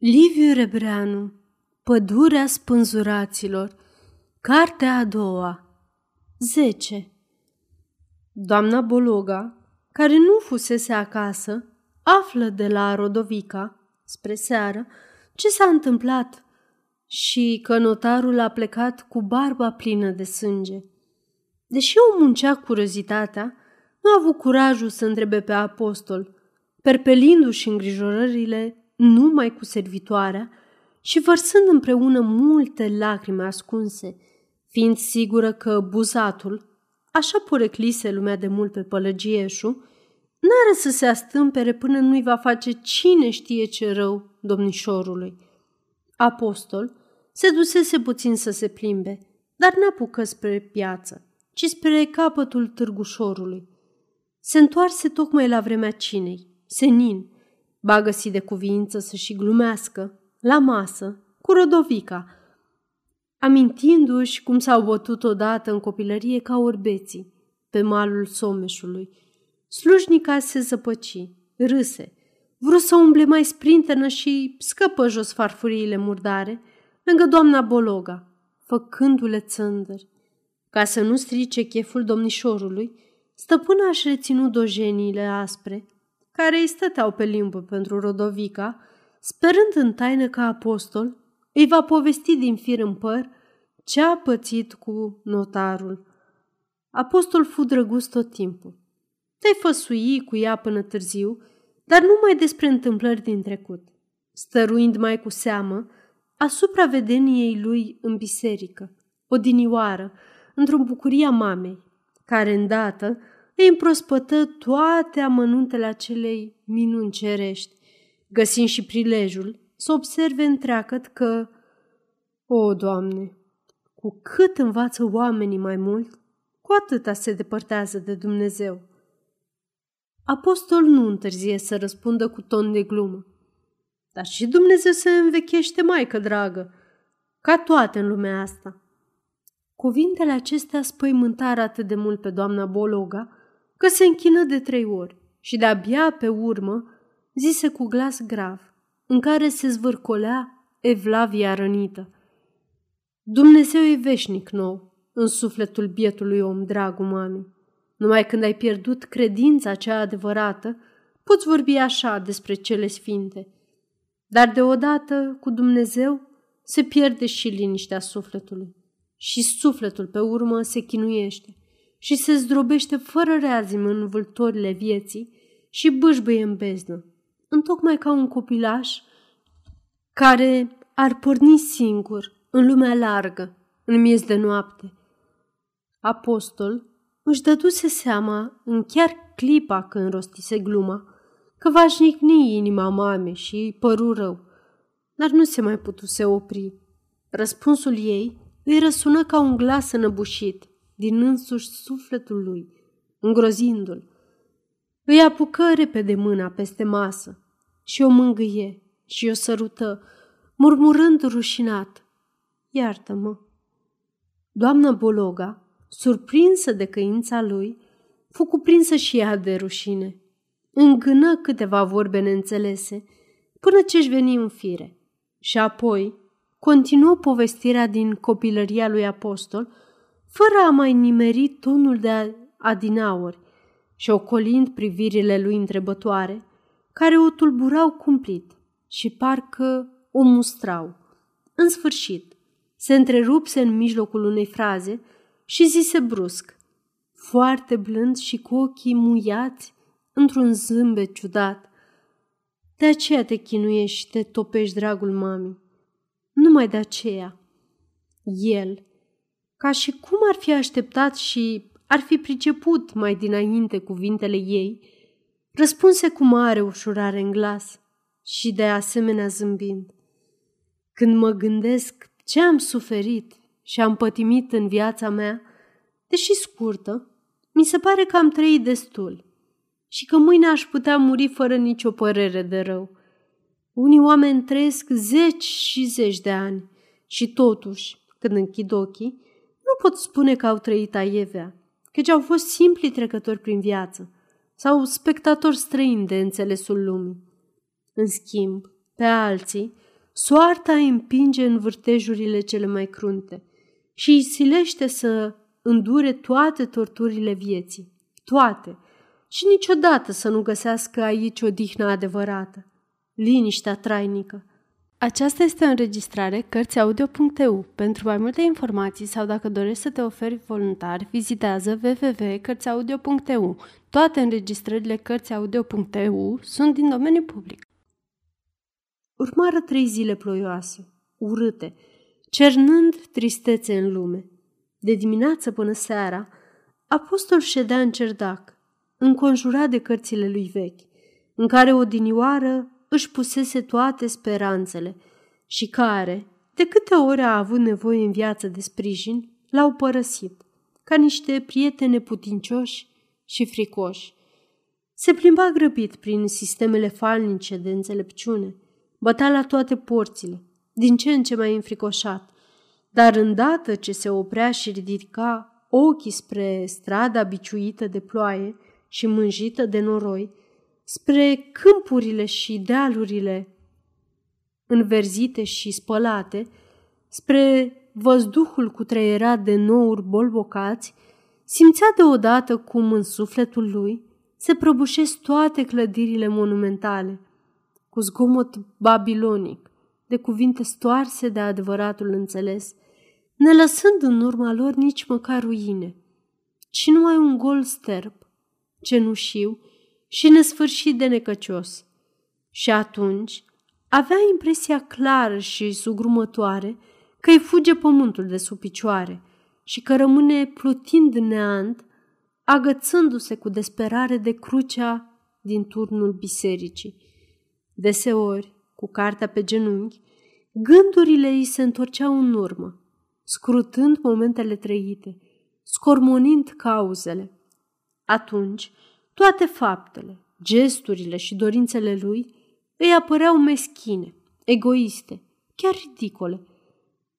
Liviu Rebreanu Pădurea spânzuraților Cartea a doua 10 Doamna Bologa, care nu fusese acasă, află de la Rodovica, spre seară, ce s-a întâmplat și că notarul a plecat cu barba plină de sânge. Deși o muncea curiozitatea, nu a avut curajul să întrebe pe apostol, perpelindu-și îngrijorările numai cu servitoarea și vărsând împreună multe lacrimi ascunse, fiind sigură că buzatul, așa poreclise lumea de mult pe pălăgieșul, n-are să se astâmpere până nu-i va face cine știe ce rău domnișorului. Apostol se dusese puțin să se plimbe, dar n-apucă spre piață, ci spre capătul târgușorului. Se întoarse tocmai la vremea cinei, senin, ba găsi de cuvință să și glumească, la masă, cu Rodovica, amintindu-și cum s-au bătut odată în copilărie ca orbeții, pe malul Someșului. Slujnica se zăpăci, râse, vrut să umble mai sprintenă și scăpă jos farfuriile murdare lângă doamna Bologa, făcându-le țândări. Ca să nu strice cheful domnișorului, stăpâna aș reținut dojeniile aspre care îi stăteau pe limbă pentru Rodovica, sperând în taină că apostol îi va povesti din fir în păr ce a pățit cu notarul. Apostol fu drăgust tot timpul. Te-ai făsui cu ea până târziu, dar numai despre întâmplări din trecut, stăruind mai cu seamă asupra vedeniei lui în biserică, odinioară, într-o bucuria mamei, care îndată îi împrospătă toate amănuntele acelei minuni cerești, găsind și prilejul să observe întreagăt că, o, Doamne, cu cât învață oamenii mai mult, cu atâta se depărtează de Dumnezeu. Apostol nu întârzie să răspundă cu ton de glumă. Dar și Dumnezeu se învechește, maică dragă, ca toate în lumea asta. Cuvintele acestea spăimântară atât de mult pe doamna Bologa, că se închină de trei ori și de-abia pe urmă zise cu glas grav, în care se zvârcolea Evlavia rănită. Dumnezeu e veșnic nou în sufletul bietului om, dragul mami. Numai când ai pierdut credința cea adevărată, poți vorbi așa despre cele sfinte. Dar deodată, cu Dumnezeu, se pierde și liniștea sufletului. Și sufletul, pe urmă, se chinuiește și se zdrobește fără reazim în vâltorile vieții și bâșbâie în beznă, întocmai ca un copilaș care ar porni singur în lumea largă, în miez de noapte. Apostol își dăduse seama, în chiar clipa când rostise gluma, că va jnicni inima mamei și păru rău, dar nu se mai putuse opri. Răspunsul ei îi răsună ca un glas înăbușit, din însuși sufletul lui, îngrozindu-l. Îi apucă repede mâna peste masă și o mângâie și o sărută, murmurând rușinat, Iartă-mă! Doamna Bologa, surprinsă de căința lui, fu cuprinsă și ea de rușine. Îngână câteva vorbe neînțelese, până ce-și veni în fire. Și apoi continuă povestirea din copilăria lui Apostol, fără a mai nimeri tonul de adinauri și ocolind privirile lui întrebătoare, care o tulburau cumplit și parcă o mustrau. În sfârșit, se întrerupse în mijlocul unei fraze și zise brusc, foarte blând și cu ochii muiați într-un zâmbet ciudat. De aceea te chinuiești și te topești, dragul mami. Numai de aceea. El, ca și cum ar fi așteptat și ar fi priceput mai dinainte cuvintele ei, răspunse cu mare ușurare în glas și de asemenea zâmbind. Când mă gândesc ce am suferit și am pătimit în viața mea, deși scurtă, mi se pare că am trăit destul și că mâine aș putea muri fără nicio părere de rău. Unii oameni trăiesc zeci și zeci de ani și totuși, când închid ochii, nu pot spune că au trăit aievea, căci au fost simpli trecători prin viață sau spectatori străini de înțelesul lumii. În schimb, pe alții, soarta îi împinge în vârtejurile cele mai crunte și îi silește să îndure toate torturile vieții, toate, și niciodată să nu găsească aici o dihnă adevărată, liniștea trainică. Aceasta este o înregistrare Cărțiaudio.eu. Pentru mai multe informații sau dacă dorești să te oferi voluntar, vizitează www.cărțiaudio.eu. Toate înregistrările Cărțiaudio.eu sunt din domeniu public. Urmară trei zile ploioase, urâte, cernând tristețe în lume. De dimineață până seara, apostol ședea în cerdac, înconjurat de cărțile lui vechi, în care odinioară își pusese toate speranțele și care, de câte ori a avut nevoie în viață de sprijin, l-au părăsit, ca niște prieteni putincioși și fricoși. Se plimba grăbit prin sistemele falnice de înțelepciune, bătea la toate porțile, din ce în ce mai înfricoșat, dar îndată ce se oprea și ridica ochii spre strada biciuită de ploaie și mânjită de noroi, spre câmpurile și dealurile înverzite și spălate, spre văzduhul cutreierat de nouri bolbocați, simțea deodată cum în sufletul lui se prăbușesc toate clădirile monumentale, cu zgomot babilonic, de cuvinte stoarse de adevăratul înțeles, ne lăsând în urma lor nici măcar ruine, ci numai un gol sterb, cenușiu și nesfârșit de necăcios. Și atunci avea impresia clară și sugrumătoare că îi fuge pământul de sub picioare și că rămâne plutind neant, agățându-se cu desperare de crucea din turnul bisericii. Deseori, cu cartea pe genunchi, gândurile îi se întorceau în urmă, scrutând momentele trăite, scormonind cauzele. Atunci, toate faptele, gesturile și dorințele lui îi apăreau meschine, egoiste, chiar ridicole.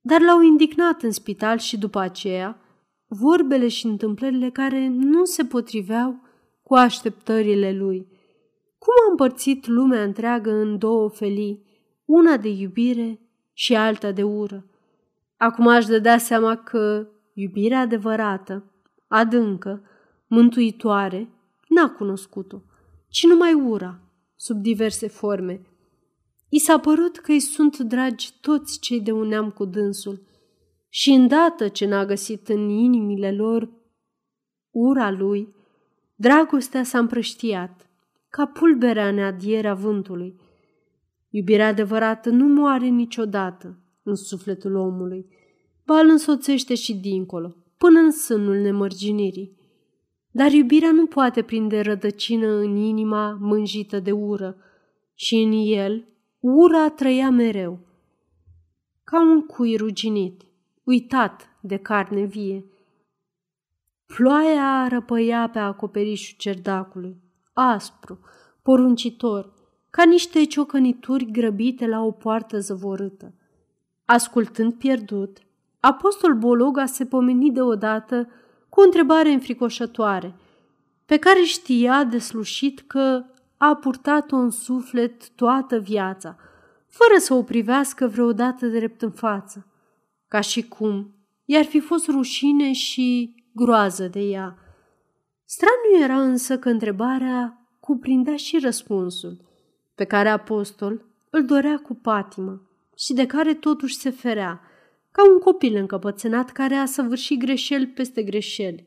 Dar l-au indignat în spital și după aceea vorbele și întâmplările care nu se potriveau cu așteptările lui. Cum a împărțit lumea întreagă în două felii, una de iubire și alta de ură. Acum aș dădea seama că iubirea adevărată, adâncă, mântuitoare, n-a cunoscut-o, ci numai ura, sub diverse forme. I s-a părut că îi sunt dragi toți cei de un neam cu dânsul și îndată ce n-a găsit în inimile lor ura lui, dragostea s-a împrăștiat, ca pulberea în adierea vântului. Iubirea adevărată nu moare niciodată în sufletul omului, ba îl însoțește și dincolo, până în sânul nemărginirii. Dar iubirea nu poate prinde rădăcină în inima mânjită de ură și în el ura trăia mereu, ca un cui ruginit, uitat de carne vie. Ploaia răpăia pe acoperișul cerdacului, aspru, poruncitor, ca niște ciocănituri grăbite la o poartă zăvorâtă. Ascultând pierdut, apostol Bologa se pomeni deodată cu o întrebare înfricoșătoare, pe care știa de slușit că a purtat-o în suflet toată viața, fără să o privească vreodată drept în față, ca și cum i-ar fi fost rușine și groază de ea. Straniu era însă că întrebarea cuprindea și răspunsul, pe care apostol îl dorea cu patimă și de care totuși se ferea, ca un copil încăpățânat care a săvârșit greșeli peste greșeli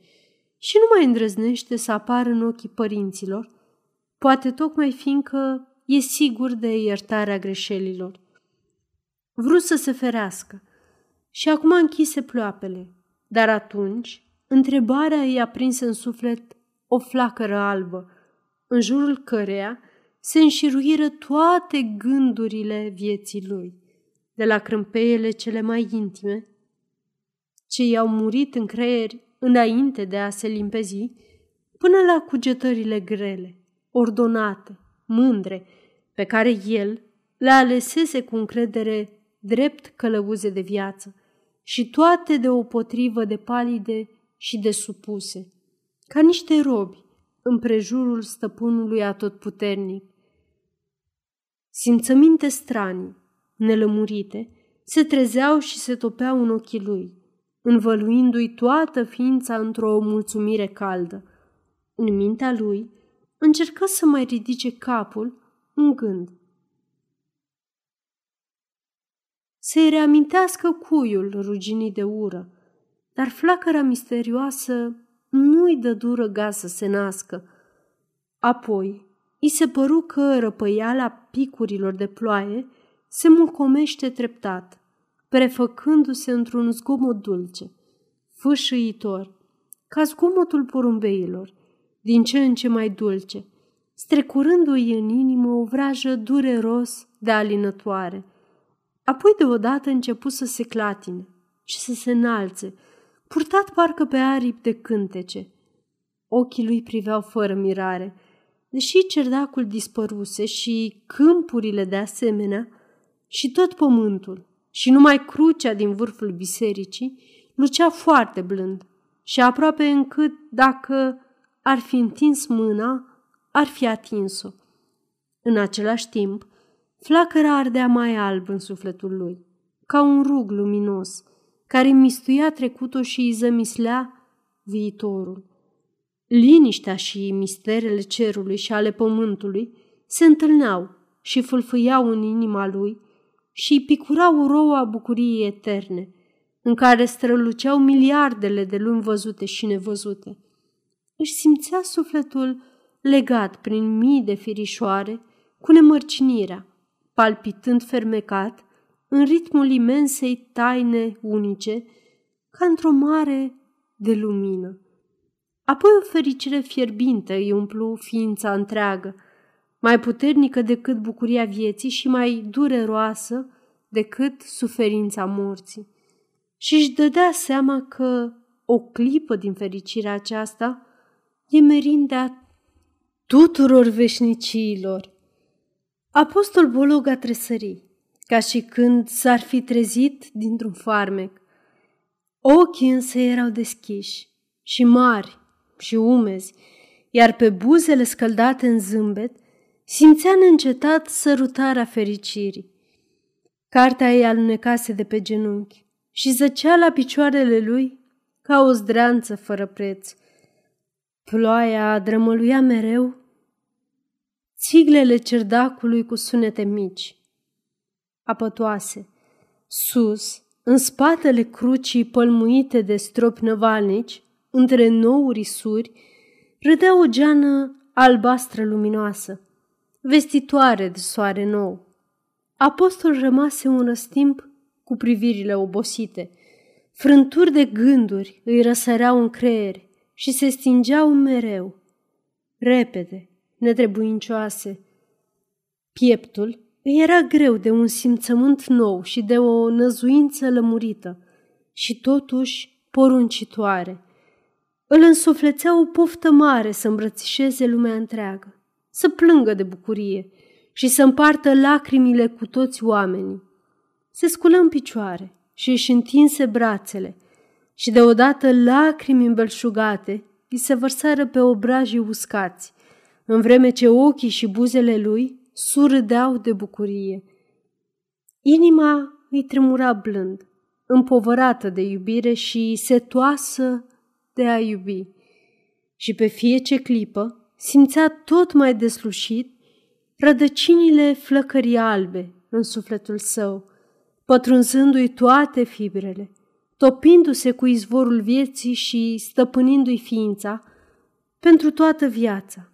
și nu mai îndrăznește să apară în ochii părinților, poate tocmai fiindcă e sigur de iertarea greșelilor. Vrut să se ferească și acum închise ploapele, dar atunci întrebarea îi aprinse în suflet o flacără albă, în jurul căreia se înșiruiră toate gândurile vieții lui de la crâmpeiele cele mai intime, ce i-au murit în creier înainte de a se limpezi, până la cugetările grele, ordonate, mândre, pe care el le alesese cu încredere drept călăuze de viață și toate de o potrivă de palide și de supuse, ca niște robi în prejurul stăpânului atotputernic. Simțăminte stranii, nelămurite, se trezeau și se topeau în ochii lui, învăluindu-i toată ființa într-o mulțumire caldă. În mintea lui încercă să mai ridice capul în gând. Să-i reamintească cuiul ruginii de ură, dar flacăra misterioasă nu-i dă dură gaz să se nască. Apoi, i se păru că răpăiala picurilor de ploaie se mulcomește treptat, prefăcându-se într-un zgomot dulce, fâșâitor, ca zgomotul porumbeilor, din ce în ce mai dulce, strecurându-i în inimă o vrajă dureros de alinătoare. Apoi deodată început să se clatine și să se înalțe, purtat parcă pe aripi de cântece. Ochii lui priveau fără mirare, deși cerdacul dispăruse și câmpurile de asemenea, și tot pământul, și numai crucea din vârful bisericii, lucea foarte blând și aproape încât, dacă ar fi întins mâna, ar fi atins-o. În același timp, flacăra ardea mai alb în sufletul lui, ca un rug luminos, care mistuia trecutul și îi zămislea viitorul. Liniștea și misterele cerului și ale pământului se întâlneau și fâlfâiau în inima lui și picurau roa bucuriei eterne, în care străluceau miliardele de lumi văzute și nevăzute. Își simțea sufletul legat prin mii de firișoare cu nemărcinirea, palpitând fermecat în ritmul imensei taine unice, ca într-o mare de lumină. Apoi o fericire fierbinte îi umplu ființa întreagă, mai puternică decât bucuria vieții și mai dureroasă decât suferința morții. Și își dădea seama că o clipă din fericirea aceasta e merindea tuturor veșniciilor. Apostol Bolog a tresărit, ca și când s-ar fi trezit dintr-un farmec. Ochii însă erau deschiși și mari și umezi, iar pe buzele scăldate în zâmbet simțea neîncetat sărutarea fericirii. Cartea ei alunecase de pe genunchi și zăcea la picioarele lui ca o zdreanță fără preț. Ploaia drămăluia mereu țiglele cerdacului cu sunete mici, apătoase. Sus, în spatele crucii pălmuite de stropi năvalnici, între nouri suri, râdea o geană albastră luminoasă, vestitoare de soare nou. Apostol rămase un răstimp cu privirile obosite. Frânturi de gânduri îi răsăreau în creier și se stingeau mereu. Repede, netrebuincioase. Pieptul îi era greu de un simțământ nou și de o năzuință lămurită și totuși poruncitoare. Îl însuflețea o poftă mare să îmbrățișeze lumea întreagă, să plângă de bucurie și să împartă lacrimile cu toți oamenii. Se sculă în picioare și își întinse brațele și deodată lacrimi îmbelșugate îi se vărsară pe obrajii uscați, în vreme ce ochii și buzele lui surâdeau de bucurie. Inima îi tremura blând, împovărată de iubire și setoasă de a iubi. Și pe fiece clipă simțea tot mai deslușit rădăcinile flăcării albe în sufletul său, pătrunzându-i toate fibrele, topindu-se cu izvorul vieții și stăpânindu-i ființa pentru toată viața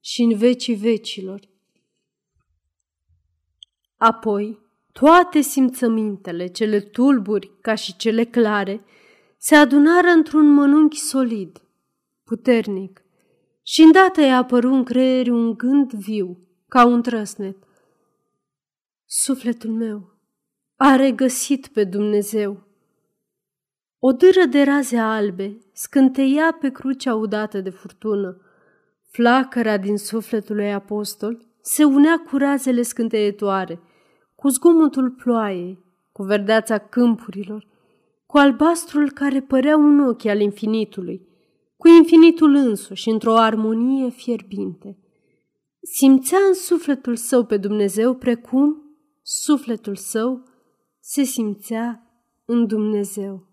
și în vecii vecilor. Apoi, toate simțămintele, cele tulburi ca și cele clare, se adunară într-un mănunchi solid, puternic, și îndată i-a apărut în creier un gând viu, ca un trăsnet. Sufletul meu a regăsit pe Dumnezeu. O dâră de raze albe scânteia pe crucea udată de furtună. Flacăra din sufletul lui apostol se unea cu razele scânteietoare, cu zgomotul ploaiei, cu verdeața câmpurilor, cu albastrul care părea un ochi al infinitului, cu infinitul însuși într-o armonie fierbinte. Simțea în sufletul său pe Dumnezeu precum sufletul său se simțea în Dumnezeu.